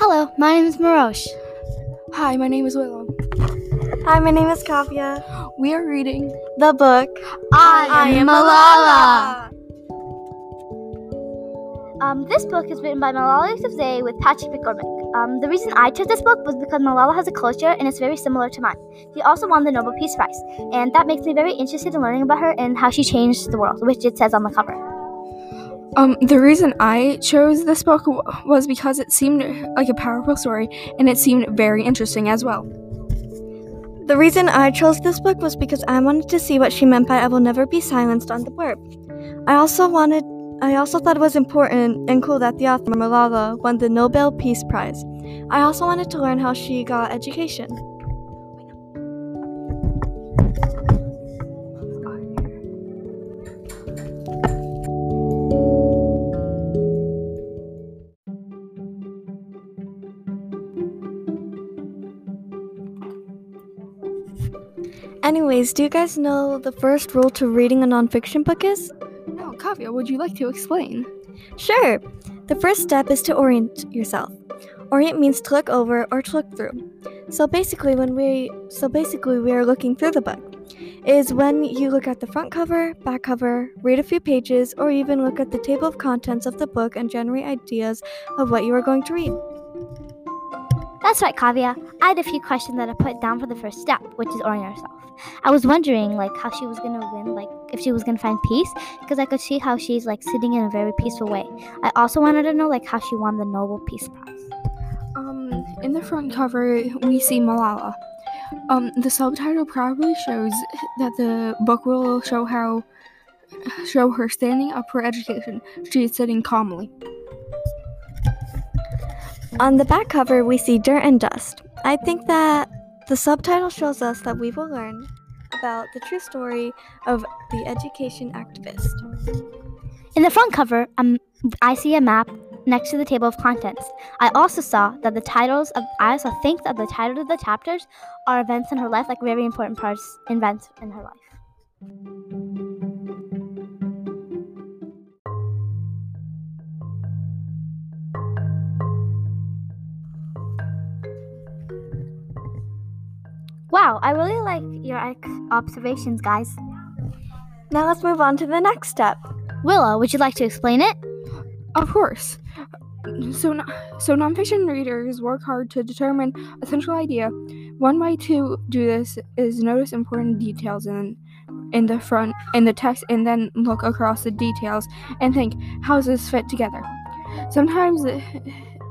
Hello, my name is Marosh. Hi, my name is Willow. Hi, my name is Kavya. We are reading The book I, am Malala. Um, this book is written by Malala Yousafzai with Patricia McCormick. Um, the reason I chose this book was because Malala has a culture and it's very similar to mine. She also won the Nobel Peace Prize, and that makes me very interested in learning about her and how she changed the world, which it says on the cover. Um, the reason I chose this book w- was because it seemed like a powerful story and it seemed very interesting as well. The reason I chose this book was because I wanted to see what she meant by I will never be silenced on the blurb. I also wanted I also thought it was important and cool that the author Malala won the Nobel Peace Prize. I also wanted to learn how she got education. Do you guys know the first rule to reading a nonfiction book is? No, Kavya, would you like to explain? Sure. The first step is to orient yourself. Orient means to look over or to look through. So basically when we so basically we are looking through the book is when you look at the front cover, back cover, read a few pages, or even look at the table of contents of the book and generate ideas of what you are going to read. That's right, Kavya. I had a few questions that I put down for the first step, which is orient yourself. I was wondering, like, how she was gonna win, like, if she was gonna find peace, because I could see how she's like sitting in a very peaceful way. I also wanted to know, like, how she won the Nobel Peace Prize. Um, in the front cover, we see Malala. Um, the subtitle probably shows that the book will show how show her standing up for education. She is sitting calmly. On the back cover, we see dirt and dust. I think that the subtitle shows us that we will learn about the true story of the education activist. In the front cover, um, I see a map next to the table of contents. I also saw that the titles of I also think that the titles of the chapters are events in her life, like very important parts events in her life. Wow, I really like your observations, guys. Now let's move on to the next step. Willow, would you like to explain it? Of course. So, so nonfiction readers work hard to determine a central idea. One way to do this is notice important details in in the front in the text, and then look across the details and think, how does this fit together? Sometimes uh,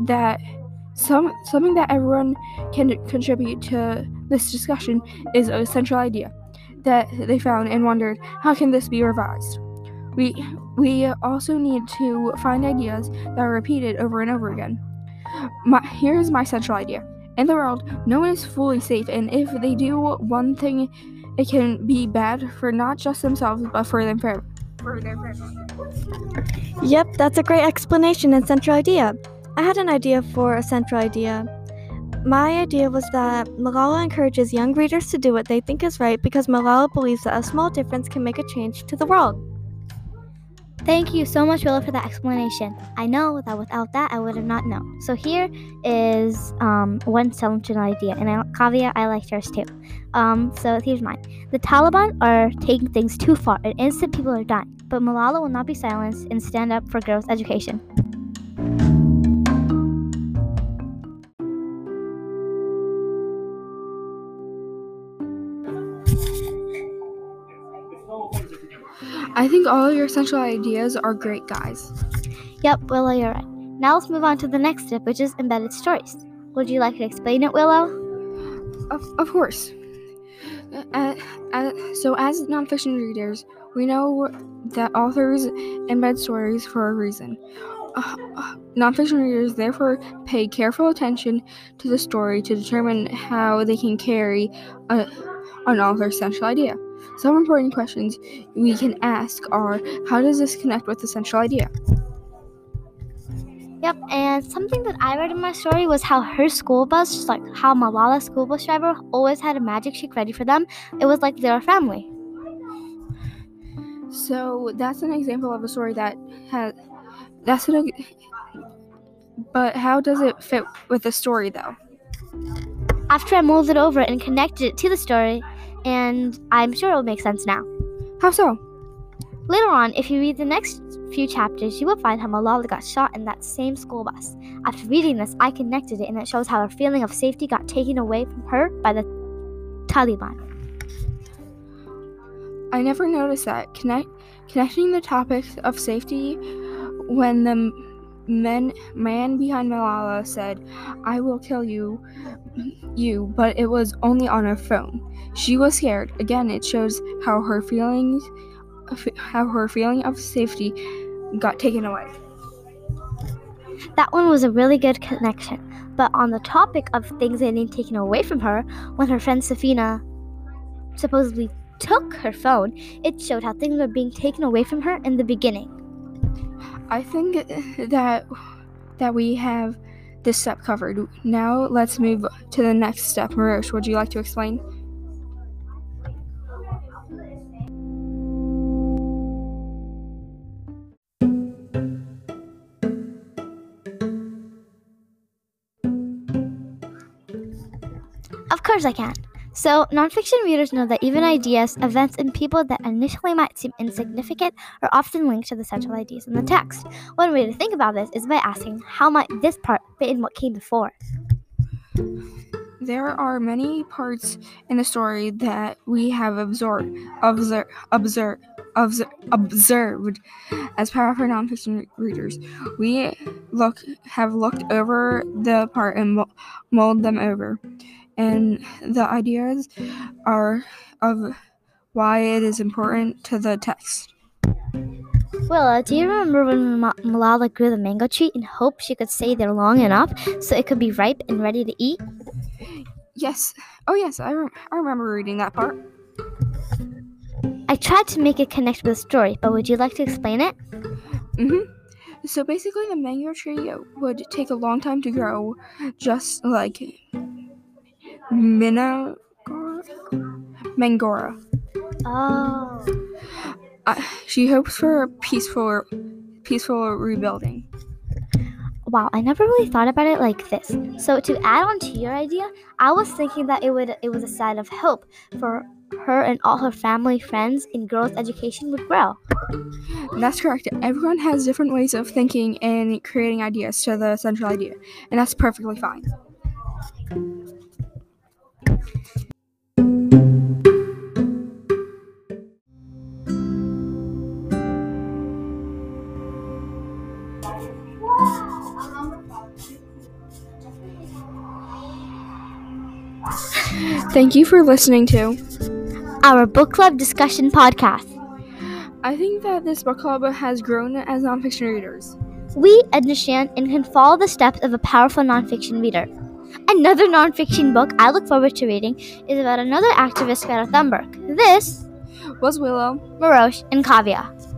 that some something that everyone can contribute to this discussion is a central idea that they found and wondered, how can this be revised? We we also need to find ideas that are repeated over and over again. My, here's my central idea. In the world, no one is fully safe, and if they do one thing, it can be bad for not just themselves, but for them for, for their family. Yep, that's a great explanation and central idea. I had an idea for a central idea. My idea was that Malala encourages young readers to do what they think is right because Malala believes that a small difference can make a change to the world. Thank you so much, Willow, for that explanation. I know that without that, I would have not known. So here is um, one central idea, and I, Kavya, I like yours too. Um, so here's mine. The Taliban are taking things too far, and innocent people are dying. But Malala will not be silenced and stand up for girls' education. I think all of your central ideas are great, guys. Yep, Willow, you're right. Now let's move on to the next step, which is embedded stories. Would you like to explain it, Willow? Of, of course. Uh, uh, so, as nonfiction readers, we know that authors embed stories for a reason. Uh, nonfiction readers therefore pay careful attention to the story to determine how they can carry a, an author's central idea. Some important questions we can ask are how does this connect with the central idea? Yep, and something that I read in my story was how her school bus, just like how Malala's school bus driver, always had a magic shake ready for them. It was like their family. So that's an example of a story that has that's an But how does it fit with the story, though? After I molded it over and connected it to the story, and I'm sure it'll make sense now. How so? Later on, if you read the next few chapters, you will find how Malala got shot in that same school bus. After reading this, I connected it, and it shows how her feeling of safety got taken away from her by the Taliban. I never noticed that. Connect, connecting the topics of safety when the men, man behind Malala said, I will kill you, you, but it was only on her phone. She was scared. Again, it shows how her feelings, how her feeling of safety got taken away. That one was a really good connection. But on the topic of things getting taken away from her, when her friend Safina supposedly took her phone, it showed how things were being taken away from her in the beginning. I think that that we have this step covered. Now let's move to the next step. Marosh, would you like to explain? Of course I can. So, nonfiction readers know that even ideas, events, and people that initially might seem insignificant are often linked to the central ideas in the text. One way to think about this is by asking how might this part fit in what came before? There are many parts in the story that we have absorbed, observed, observed, observed as powerful nonfiction readers. We look have looked over the part and mold them over and the ideas are of why it is important to the text. Willow, do you remember when Malala grew the mango tree in hope she could stay there long enough so it could be ripe and ready to eat? Yes. Oh, yes, I, re- I remember reading that part. I tried to make it connect with the story, but would you like to explain it? Mm-hmm. So basically, the mango tree would take a long time to grow, just like Minagora? Mangora. Oh. Uh, she hopes for a peaceful, peaceful rebuilding. Wow, I never really thought about it like this. So to add on to your idea, I was thinking that it would it was a sign of hope for her and all her family, friends, and girls' education would grow. That's correct. Everyone has different ways of thinking and creating ideas to the central idea, and that's perfectly fine. Thank you for listening to our book club discussion podcast. I think that this book club has grown as nonfiction readers. We understand and can follow the steps of a powerful nonfiction reader. Another nonfiction book I look forward to reading is about another activist, Greta Thunberg. This was Willow, Marosh, and Kavya.